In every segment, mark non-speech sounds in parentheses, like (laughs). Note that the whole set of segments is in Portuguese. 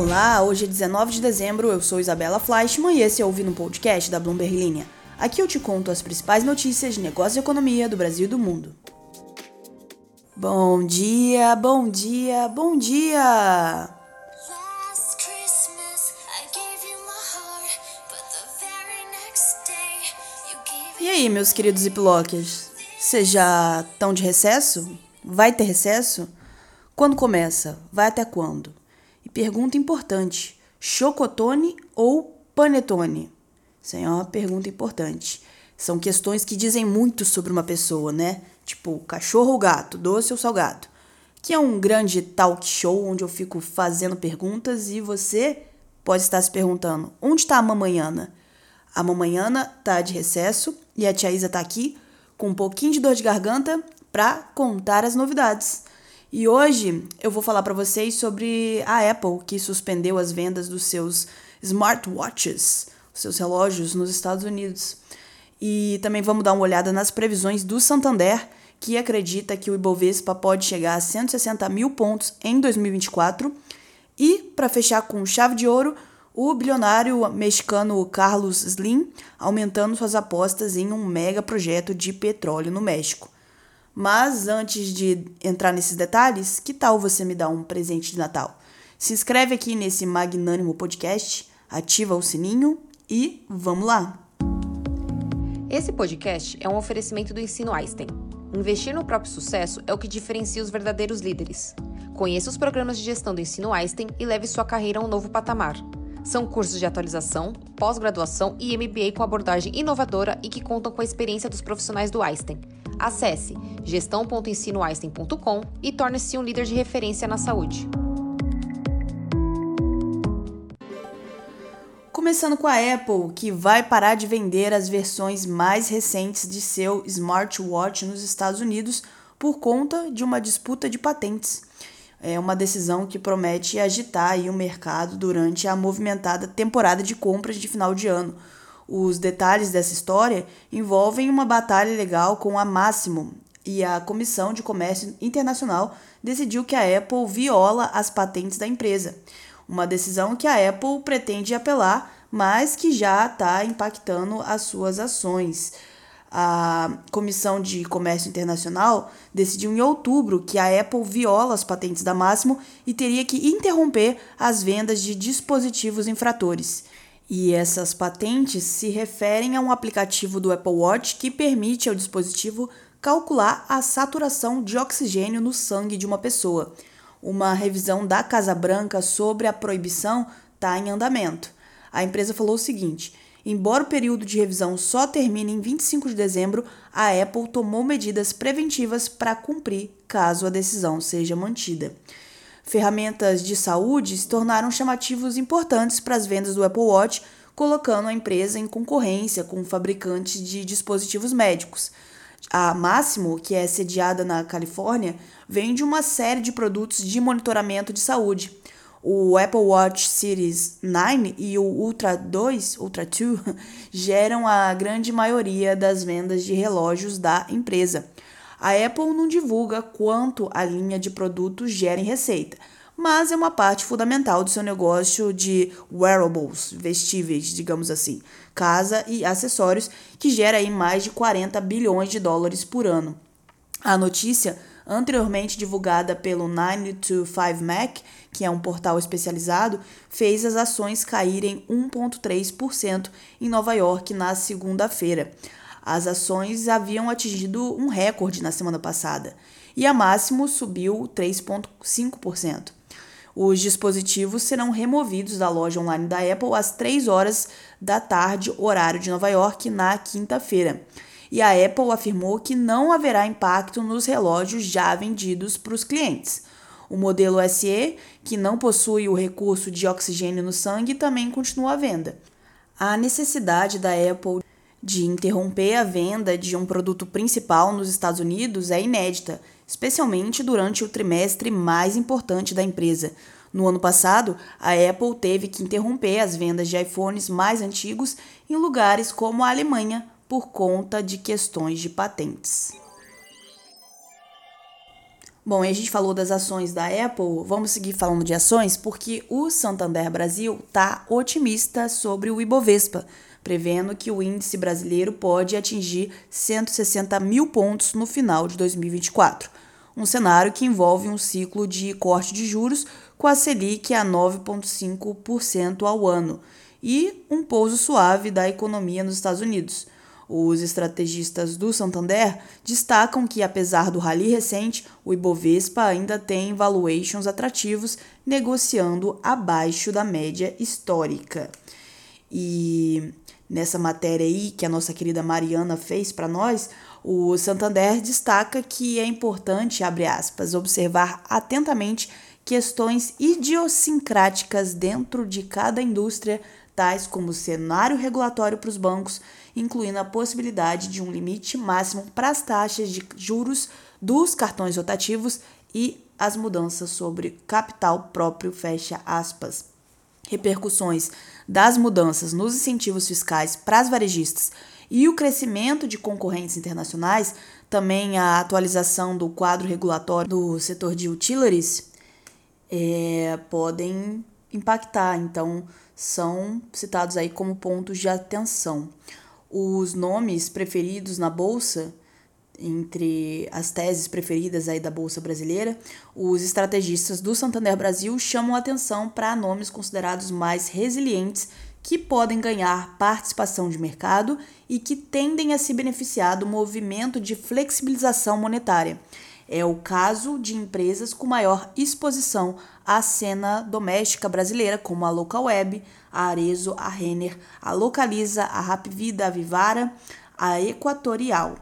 Olá, hoje é 19 de dezembro, eu sou Isabela Fleischmann e esse é o Ouvindo Podcast da Bloomberg Linha. Aqui eu te conto as principais notícias de negócio e economia do Brasil e do mundo. Bom dia, bom dia, bom dia! E aí, meus queridos ziplockers? Vocês já estão de recesso? Vai ter recesso? Quando começa? Vai até quando? E pergunta importante: chocotone ou panetone? Isso é uma pergunta importante. São questões que dizem muito sobre uma pessoa, né? Tipo, cachorro ou gato, doce ou salgado. Que é um grande talk show onde eu fico fazendo perguntas e você pode estar se perguntando: onde está a mamanhana? A mamanhana tá de recesso e a tia Isa tá aqui com um pouquinho de dor de garganta para contar as novidades. E hoje eu vou falar para vocês sobre a Apple que suspendeu as vendas dos seus smartwatches, os seus relógios nos Estados Unidos. E também vamos dar uma olhada nas previsões do Santander, que acredita que o Ibovespa pode chegar a 160 mil pontos em 2024. E, para fechar com chave de ouro, o bilionário mexicano Carlos Slim aumentando suas apostas em um mega projeto de petróleo no México. Mas antes de entrar nesses detalhes, que tal você me dar um presente de Natal? Se inscreve aqui nesse magnânimo podcast, ativa o sininho e vamos lá! Esse podcast é um oferecimento do Ensino Einstein. Investir no próprio sucesso é o que diferencia os verdadeiros líderes. Conheça os programas de gestão do Ensino Einstein e leve sua carreira a um novo patamar. São cursos de atualização, pós-graduação e MBA com abordagem inovadora e que contam com a experiência dos profissionais do Einstein. Acesse gestão.ensinoeinstein.com e torne-se um líder de referência na saúde. Começando com a Apple, que vai parar de vender as versões mais recentes de seu smartwatch nos Estados Unidos por conta de uma disputa de patentes. É uma decisão que promete agitar o mercado durante a movimentada temporada de compras de final de ano os detalhes dessa história envolvem uma batalha legal com a Máximo e a Comissão de Comércio Internacional decidiu que a Apple viola as patentes da empresa. Uma decisão que a Apple pretende apelar, mas que já está impactando as suas ações. A Comissão de Comércio Internacional decidiu em outubro que a Apple viola as patentes da Máximo e teria que interromper as vendas de dispositivos infratores. E essas patentes se referem a um aplicativo do Apple Watch que permite ao dispositivo calcular a saturação de oxigênio no sangue de uma pessoa. Uma revisão da Casa Branca sobre a proibição está em andamento. A empresa falou o seguinte: embora o período de revisão só termine em 25 de dezembro, a Apple tomou medidas preventivas para cumprir caso a decisão seja mantida ferramentas de saúde se tornaram chamativos importantes para as vendas do Apple Watch, colocando a empresa em concorrência com fabricantes de dispositivos médicos. A Máximo, que é sediada na Califórnia, vende uma série de produtos de monitoramento de saúde. O Apple Watch Series 9 e o Ultra 2, Ultra 2, (laughs) geram a grande maioria das vendas de relógios da empresa. A Apple não divulga quanto a linha de produtos gera em receita, mas é uma parte fundamental do seu negócio de wearables, vestíveis, digamos assim, casa e acessórios, que gera aí mais de 40 bilhões de dólares por ano. A notícia, anteriormente divulgada pelo 925 Mac, que é um portal especializado, fez as ações caírem 1,3% em Nova York na segunda-feira. As ações haviam atingido um recorde na semana passada e a máximo subiu 3,5%. Os dispositivos serão removidos da loja online da Apple às 3 horas da tarde, horário de Nova York, na quinta-feira. E a Apple afirmou que não haverá impacto nos relógios já vendidos para os clientes. O modelo SE, que não possui o recurso de oxigênio no sangue, também continua à venda. A necessidade da Apple de interromper a venda de um produto principal nos Estados Unidos é inédita, especialmente durante o trimestre mais importante da empresa. No ano passado, a Apple teve que interromper as vendas de iPhones mais antigos em lugares como a Alemanha por conta de questões de patentes. Bom, e a gente falou das ações da Apple, vamos seguir falando de ações porque o Santander Brasil está otimista sobre o Ibovespa, prevendo que o índice brasileiro pode atingir 160 mil pontos no final de 2024. Um cenário que envolve um ciclo de corte de juros com a Selic a 9,5% ao ano e um pouso suave da economia nos Estados Unidos. Os estrategistas do Santander destacam que, apesar do rally recente, o Ibovespa ainda tem valuations atrativos, negociando abaixo da média histórica. E nessa matéria aí que a nossa querida Mariana fez para nós, o Santander destaca que é importante, abre aspas, observar atentamente questões idiosincráticas dentro de cada indústria, tais como cenário regulatório para os bancos incluindo a possibilidade de um limite máximo para as taxas de juros dos cartões rotativos e as mudanças sobre capital próprio, fecha aspas. Repercussões das mudanças nos incentivos fiscais para as varejistas e o crescimento de concorrentes internacionais, também a atualização do quadro regulatório do setor de utilities, é, podem impactar. Então, são citados aí como pontos de atenção os nomes preferidos na bolsa, entre as teses preferidas aí da bolsa brasileira, os estrategistas do Santander Brasil chamam atenção para nomes considerados mais resilientes que podem ganhar participação de mercado e que tendem a se beneficiar do movimento de flexibilização monetária. É o caso de empresas com maior exposição à cena doméstica brasileira, como a Local Web, a Arezo, a Renner, a Localiza, a Rapvida, a Vivara, a Equatorial.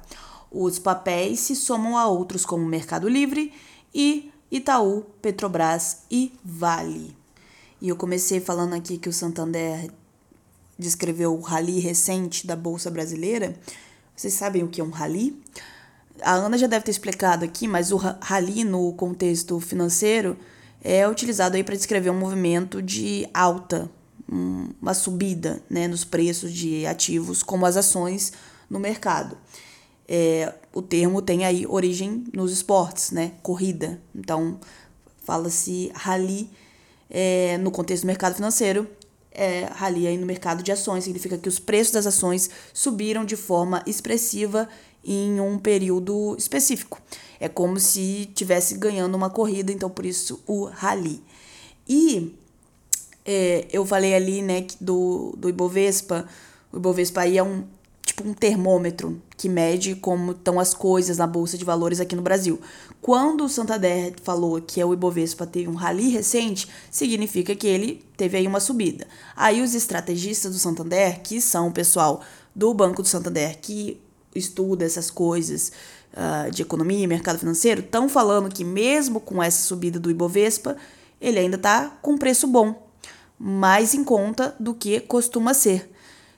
Os papéis se somam a outros como Mercado Livre e Itaú, Petrobras e Vale. E eu comecei falando aqui que o Santander descreveu o rally recente da Bolsa Brasileira. Vocês sabem o que é um rally? A Ana já deve ter explicado aqui, mas o rally no contexto financeiro é utilizado aí para descrever um movimento de alta uma subida né, nos preços de ativos, como as ações no mercado. É, o termo tem aí origem nos esportes, né? Corrida. Então, fala-se rally é, no contexto do mercado financeiro. É, rally aí no mercado de ações significa que os preços das ações subiram de forma expressiva em um período específico. É como se tivesse ganhando uma corrida, então por isso o rally. E é, eu falei ali, né, do, do Ibovespa. O Ibovespa aí é um tipo um termômetro que mede como estão as coisas na bolsa de valores aqui no Brasil. Quando o Santander falou que o Ibovespa teve um rally recente, significa que ele teve aí uma subida. Aí os estrategistas do Santander, que são o pessoal do Banco do Santander que estuda essas coisas uh, de economia e mercado financeiro, estão falando que mesmo com essa subida do Ibovespa, ele ainda está com preço bom mais em conta do que costuma ser.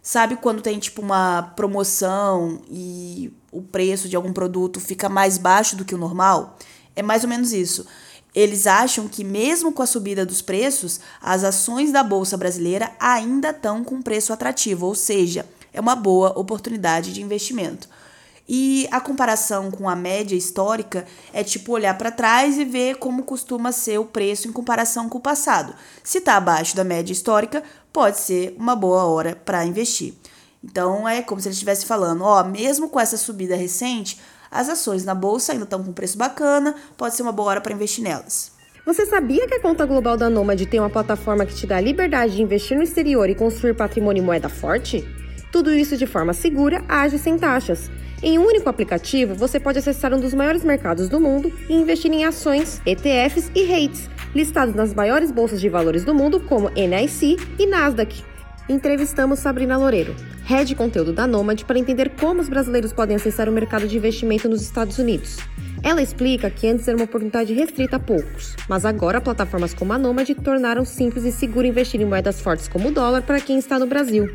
Sabe quando tem tipo uma promoção e o preço de algum produto fica mais baixo do que o normal? É mais ou menos isso. Eles acham que, mesmo com a subida dos preços, as ações da Bolsa Brasileira ainda estão com preço atrativo, ou seja, é uma boa oportunidade de investimento. E a comparação com a média histórica é tipo olhar para trás e ver como costuma ser o preço em comparação com o passado. Se está abaixo da média histórica, pode ser uma boa hora para investir. Então é como se ele estivesse falando, ó, mesmo com essa subida recente, as ações na bolsa ainda estão com preço bacana, pode ser uma boa hora para investir nelas. Você sabia que a conta global da Nomad tem uma plataforma que te dá a liberdade de investir no exterior e construir patrimônio em moeda forte? Tudo isso de forma segura, ágil sem taxas. Em um único aplicativo, você pode acessar um dos maiores mercados do mundo e investir em ações, ETFs e REITs, listados nas maiores bolsas de valores do mundo, como NIC e Nasdaq. Entrevistamos Sabrina Loureiro, head conteúdo da Nomad, para entender como os brasileiros podem acessar o mercado de investimento nos Estados Unidos. Ela explica que antes era uma oportunidade restrita a poucos, mas agora plataformas como a Nomad tornaram simples e seguro investir em moedas fortes como o dólar para quem está no Brasil.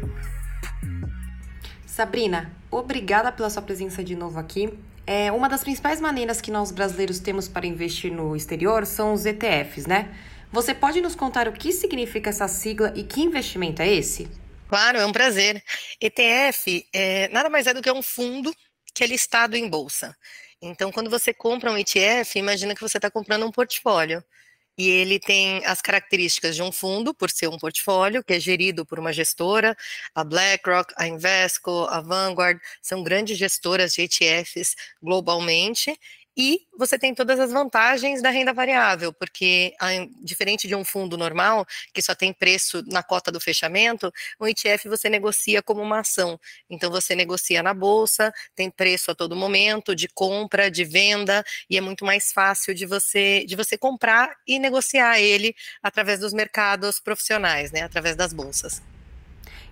Sabrina, obrigada pela sua presença de novo aqui. É, uma das principais maneiras que nós brasileiros temos para investir no exterior são os ETFs, né? Você pode nos contar o que significa essa sigla e que investimento é esse? Claro, é um prazer. ETF é, nada mais é do que um fundo que é listado em bolsa. Então, quando você compra um ETF, imagina que você está comprando um portfólio. E ele tem as características de um fundo, por ser um portfólio, que é gerido por uma gestora, a BlackRock, a Invesco, a Vanguard, são grandes gestoras de ETFs globalmente, e você tem todas as vantagens da renda variável, porque diferente de um fundo normal, que só tem preço na cota do fechamento, o ETF você negocia como uma ação. Então você negocia na bolsa, tem preço a todo momento, de compra, de venda, e é muito mais fácil de você de você comprar e negociar ele através dos mercados profissionais, né, através das bolsas.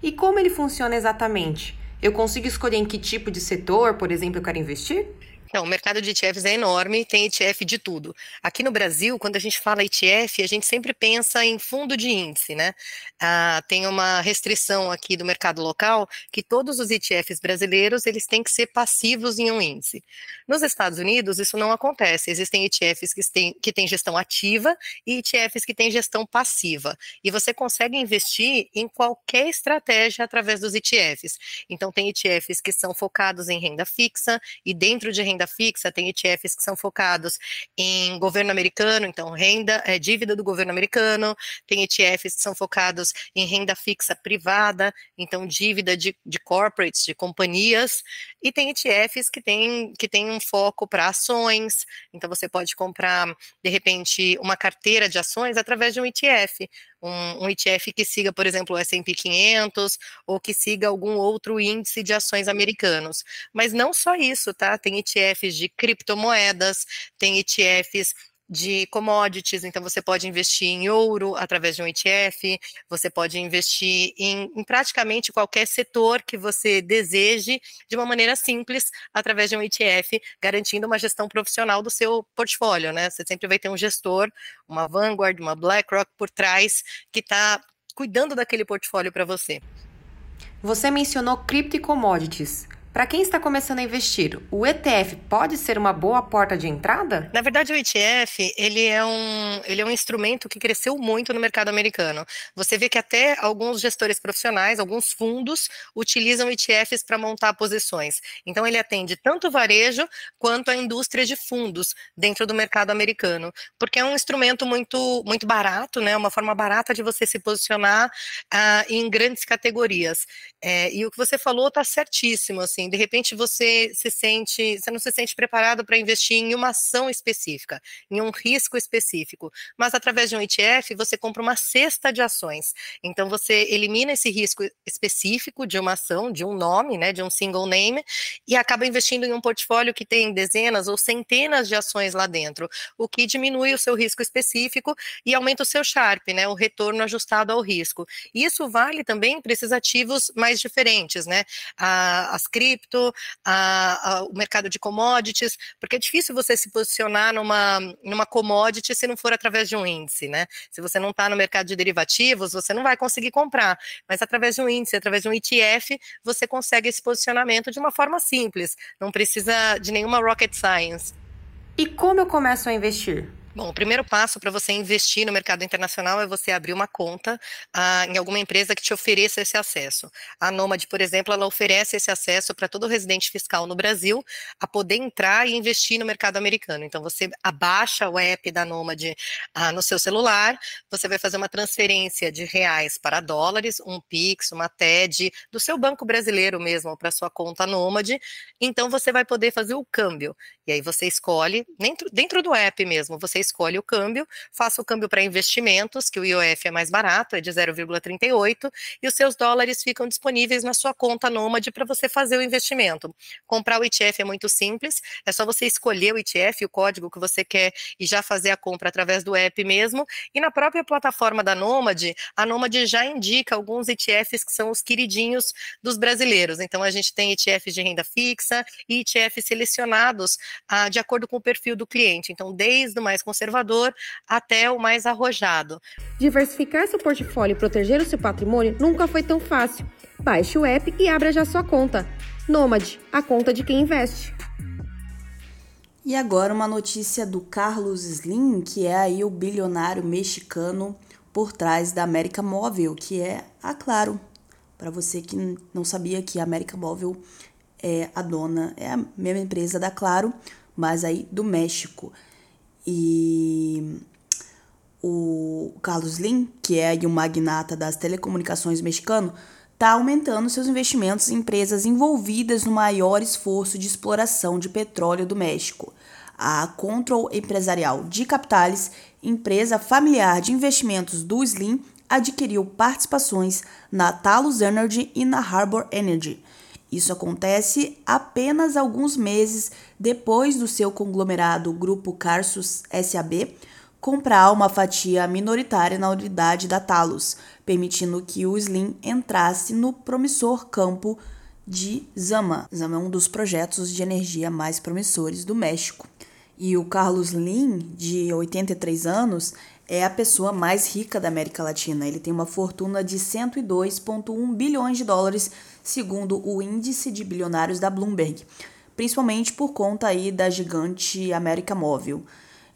E como ele funciona exatamente? Eu consigo escolher em que tipo de setor, por exemplo, eu quero investir? Não, o mercado de ETFs é enorme, tem ETF de tudo. Aqui no Brasil, quando a gente fala ETF, a gente sempre pensa em fundo de índice, né? Ah, tem uma restrição aqui do mercado local que todos os ETFs brasileiros eles têm que ser passivos em um índice. Nos Estados Unidos, isso não acontece. Existem ETFs que têm, que têm gestão ativa e ETFs que têm gestão passiva. E você consegue investir em qualquer estratégia através dos ETFs. Então, tem ETFs que são focados em renda fixa e dentro de renda renda fixa, tem ETFs que são focados em governo americano, então renda, é, dívida do governo americano, tem ETFs que são focados em renda fixa privada, então dívida de, de corporates, de companhias, e tem ETFs que tem, que tem um foco para ações, então você pode comprar, de repente, uma carteira de ações através de um ETF um, um ETF que siga, por exemplo, o S&P 500 ou que siga algum outro índice de ações americanos. Mas não só isso, tá? Tem ETFs de criptomoedas, tem ETFs de commodities, então você pode investir em ouro através de um ETF, você pode investir em, em, praticamente qualquer setor que você deseje de uma maneira simples através de um ETF, garantindo uma gestão profissional do seu portfólio, né? Você sempre vai ter um gestor, uma Vanguard, uma BlackRock por trás que está cuidando daquele portfólio para você. Você mencionou cripto e commodities. Para quem está começando a investir, o ETF pode ser uma boa porta de entrada? Na verdade, o ETF ele é, um, ele é um instrumento que cresceu muito no mercado americano. Você vê que até alguns gestores profissionais, alguns fundos, utilizam ETFs para montar posições. Então, ele atende tanto o varejo quanto a indústria de fundos dentro do mercado americano, porque é um instrumento muito, muito barato, né? uma forma barata de você se posicionar uh, em grandes categorias. É, e o que você falou está certíssimo. Assim, assim, de repente você se sente, você não se sente preparado para investir em uma ação específica, em um risco específico, mas através de um ETF você compra uma cesta de ações. Então você elimina esse risco específico de uma ação, de um nome, né, de um single name, e acaba investindo em um portfólio que tem dezenas ou centenas de ações lá dentro, o que diminui o seu risco específico e aumenta o seu Sharp, né, o retorno ajustado ao risco. Isso vale também para esses ativos mais diferentes, né? as cripto cripto, a, a, o mercado de commodities, porque é difícil você se posicionar numa, numa commodity se não for através de um índice, né? Se você não está no mercado de derivativos, você não vai conseguir comprar, mas através de um índice, através de um ETF, você consegue esse posicionamento de uma forma simples, não precisa de nenhuma rocket science. E como eu começo a investir? Bom, o primeiro passo para você investir no mercado internacional é você abrir uma conta ah, em alguma empresa que te ofereça esse acesso. A Nomad, por exemplo, ela oferece esse acesso para todo residente fiscal no Brasil a poder entrar e investir no mercado americano. Então, você abaixa o app da Nomad ah, no seu celular, você vai fazer uma transferência de reais para dólares, um Pix, uma TED, do seu banco brasileiro mesmo para sua conta Nomad. Então, você vai poder fazer o câmbio. E aí você escolhe, dentro, dentro do app mesmo, você escolhe o câmbio, faça o câmbio para investimentos, que o IOF é mais barato, é de 0,38, e os seus dólares ficam disponíveis na sua conta Nômade para você fazer o investimento. Comprar o ETF é muito simples, é só você escolher o ETF, o código que você quer e já fazer a compra através do app mesmo, e na própria plataforma da Nômade, a Nômade já indica alguns ETFs que são os queridinhos dos brasileiros. Então a gente tem ETFs de renda fixa e ETFs selecionados ah, de acordo com o perfil do cliente. Então, desde o mais conservador até o mais arrojado. Diversificar seu portfólio e proteger o seu patrimônio nunca foi tão fácil. Baixe o app e abra já sua conta. Nômade, a conta de quem investe. E agora uma notícia do Carlos Slim, que é aí o bilionário mexicano por trás da América Móvel, que é a Claro. Para você que não sabia que a América Móvel é a dona, é a mesma empresa da Claro, mas aí do México. E o Carlos Slim, que é o magnata das telecomunicações mexicano, está aumentando seus investimentos em empresas envolvidas no maior esforço de exploração de petróleo do México. A Control Empresarial de Capitales, empresa familiar de investimentos do Slim, adquiriu participações na Talos Energy e na Harbor Energy. Isso acontece apenas alguns meses depois do seu conglomerado Grupo Carsus SAB comprar uma fatia minoritária na unidade da Talos, permitindo que o Slim entrasse no promissor campo de Zama. Zama é um dos projetos de energia mais promissores do México. E o Carlos Slim, de 83 anos, é a pessoa mais rica da América Latina. Ele tem uma fortuna de 102,1 bilhões de dólares, segundo o índice de bilionários da Bloomberg, principalmente por conta aí da gigante América Móvel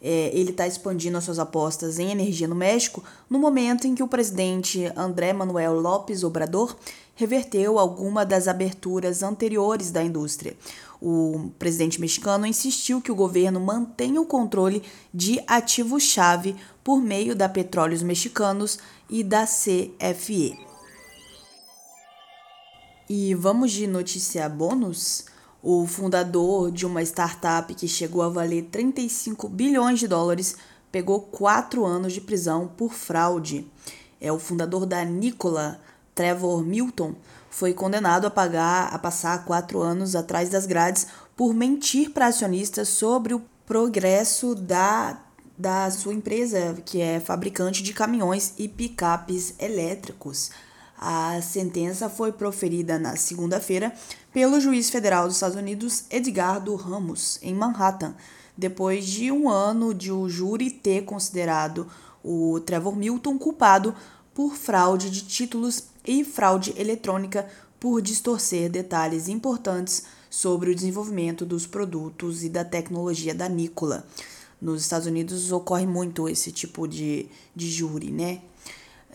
é, ele está expandindo as suas apostas em energia no México no momento em que o presidente André Manuel López Obrador reverteu alguma das aberturas anteriores da indústria. O presidente mexicano insistiu que o governo mantenha o controle de ativos-chave por meio da Petróleos Mexicanos e da CFE. E vamos de notícia bônus? O fundador de uma startup que chegou a valer 35 bilhões de dólares pegou quatro anos de prisão por fraude. É o fundador da Nikola, Trevor Milton, foi condenado a pagar a passar quatro anos atrás das grades por mentir para acionistas sobre o progresso da, da sua empresa, que é fabricante de caminhões e picapes elétricos. A sentença foi proferida na segunda-feira pelo juiz federal dos Estados Unidos Edgardo Ramos, em Manhattan, depois de um ano de o júri ter considerado o Trevor Milton culpado por fraude de títulos e fraude eletrônica por distorcer detalhes importantes sobre o desenvolvimento dos produtos e da tecnologia da Nikola. Nos Estados Unidos ocorre muito esse tipo de, de júri, né?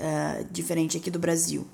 uh, diferente aqui do Brasil.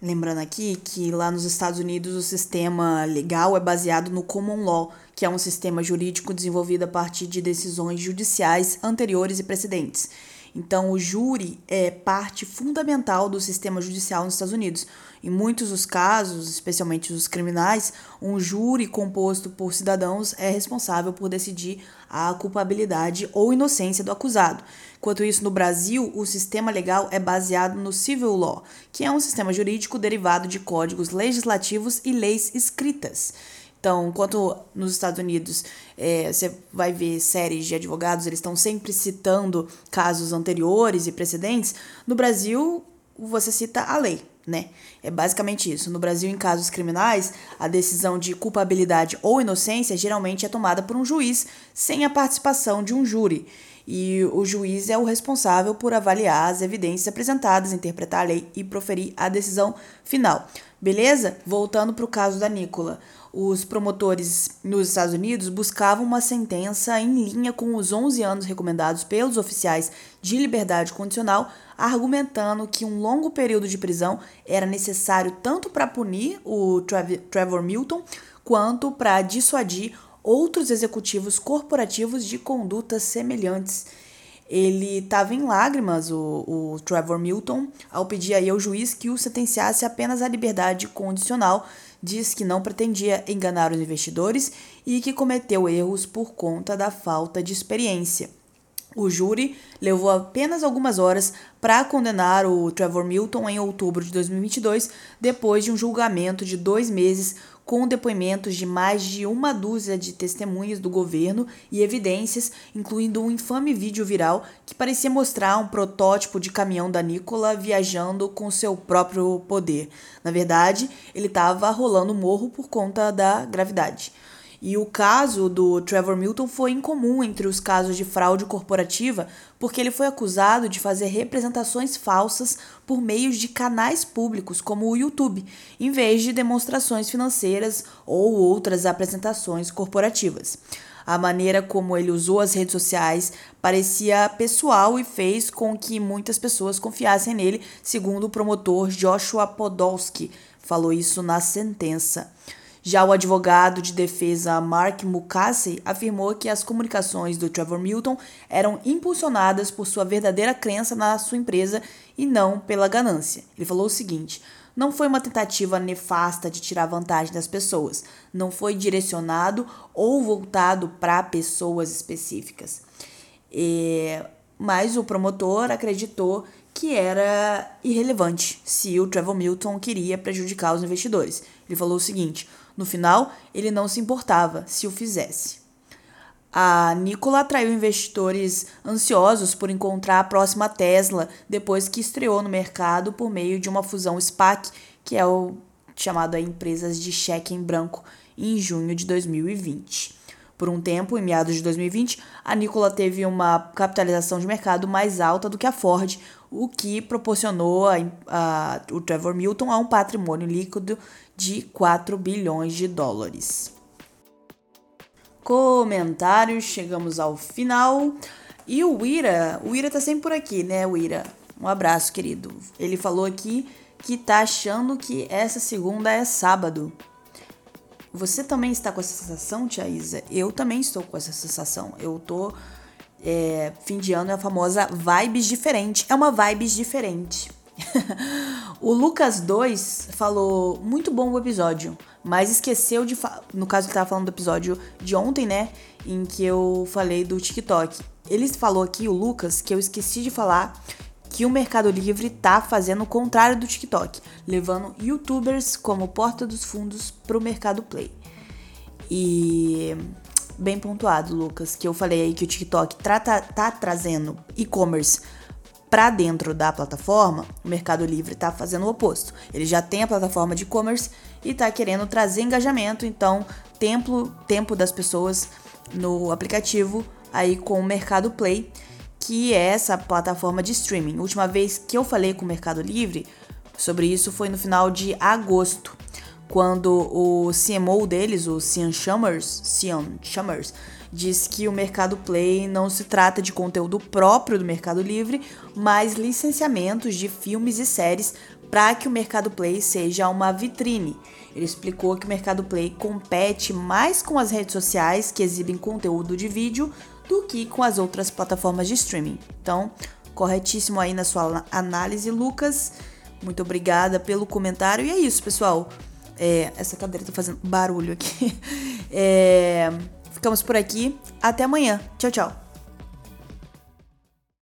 Lembrando aqui que lá nos Estados Unidos o sistema legal é baseado no common law, que é um sistema jurídico desenvolvido a partir de decisões judiciais anteriores e precedentes. Então, o júri é parte fundamental do sistema judicial nos Estados Unidos. Em muitos dos casos, especialmente os criminais, um júri composto por cidadãos é responsável por decidir a culpabilidade ou inocência do acusado. Enquanto isso, no Brasil, o sistema legal é baseado no civil law, que é um sistema jurídico derivado de códigos legislativos e leis escritas. Então, enquanto nos Estados Unidos é, você vai ver séries de advogados, eles estão sempre citando casos anteriores e precedentes, no Brasil você cita a lei, né? É basicamente isso. No Brasil, em casos criminais, a decisão de culpabilidade ou inocência geralmente é tomada por um juiz sem a participação de um júri. E o juiz é o responsável por avaliar as evidências apresentadas, interpretar a lei e proferir a decisão final. Beleza? Voltando para o caso da Nicola os promotores nos Estados Unidos buscavam uma sentença em linha com os 11 anos recomendados pelos oficiais de liberdade condicional, argumentando que um longo período de prisão era necessário tanto para punir o Trevor Milton quanto para dissuadir outros executivos corporativos de condutas semelhantes. Ele estava em lágrimas, o, o Trevor Milton, ao pedir aí ao juiz que o sentenciasse apenas à liberdade condicional, diz que não pretendia enganar os investidores e que cometeu erros por conta da falta de experiência. O júri levou apenas algumas horas para condenar o Trevor Milton em outubro de 2022, depois de um julgamento de dois meses com depoimentos de mais de uma dúzia de testemunhas do governo e evidências, incluindo um infame vídeo viral que parecia mostrar um protótipo de caminhão da Nicola viajando com seu próprio poder. Na verdade, ele estava rolando morro por conta da gravidade. E o caso do Trevor Milton foi incomum entre os casos de fraude corporativa, porque ele foi acusado de fazer representações falsas por meios de canais públicos, como o YouTube, em vez de demonstrações financeiras ou outras apresentações corporativas. A maneira como ele usou as redes sociais parecia pessoal e fez com que muitas pessoas confiassem nele, segundo o promotor Joshua Podolsky falou isso na sentença. Já o advogado de defesa Mark Mukasey afirmou que as comunicações do Trevor Milton eram impulsionadas por sua verdadeira crença na sua empresa e não pela ganância. Ele falou o seguinte: não foi uma tentativa nefasta de tirar vantagem das pessoas, não foi direcionado ou voltado para pessoas específicas. E, mas o promotor acreditou que era irrelevante se o Trevor Milton queria prejudicar os investidores. Ele falou o seguinte: no final, ele não se importava se o fizesse. A Nikola atraiu investidores ansiosos por encontrar a próxima Tesla depois que estreou no mercado por meio de uma fusão SPAC, que é o chamado a empresas de cheque em branco, em junho de 2020. Por um tempo, em meados de 2020, a Nikola teve uma capitalização de mercado mais alta do que a Ford, o que proporcionou a, a, o Trevor Milton a um patrimônio líquido de 4 bilhões de dólares. Comentários, chegamos ao final. E o Ira, o Ira tá sempre por aqui, né, Ira? Um abraço, querido. Ele falou aqui que tá achando que essa segunda é sábado. Você também está com essa sensação, Tia Isa? Eu também estou com essa sensação. Eu tô. É, fim de ano é a famosa vibes diferente. É uma vibes diferente. (laughs) o Lucas 2 falou: muito bom o episódio, mas esqueceu de. No caso, ele tava falando do episódio de ontem, né? Em que eu falei do TikTok. Ele falou aqui, o Lucas, que eu esqueci de falar que o Mercado Livre tá fazendo o contrário do TikTok, levando youtubers como porta dos fundos pro Mercado Play. E bem pontuado, Lucas, que eu falei aí que o TikTok tá, tá trazendo e-commerce para dentro da plataforma, o Mercado Livre está fazendo o oposto. Ele já tem a plataforma de e-commerce e está querendo trazer engajamento, então tempo, tempo das pessoas no aplicativo aí com o Mercado Play, que é essa plataforma de streaming. A última vez que eu falei com o Mercado Livre sobre isso foi no final de agosto, quando o CMO deles, o Cian Chambers, Cian Chambers diz que o Mercado Play não se trata de conteúdo próprio do Mercado Livre, mas licenciamentos de filmes e séries para que o Mercado Play seja uma vitrine. Ele explicou que o Mercado Play compete mais com as redes sociais que exibem conteúdo de vídeo do que com as outras plataformas de streaming. Então, corretíssimo aí na sua análise, Lucas. Muito obrigada pelo comentário. E é isso, pessoal. É, essa cadeira tá fazendo barulho aqui. (laughs) É, Ficamos por aqui. Até amanhã. Tchau, tchau.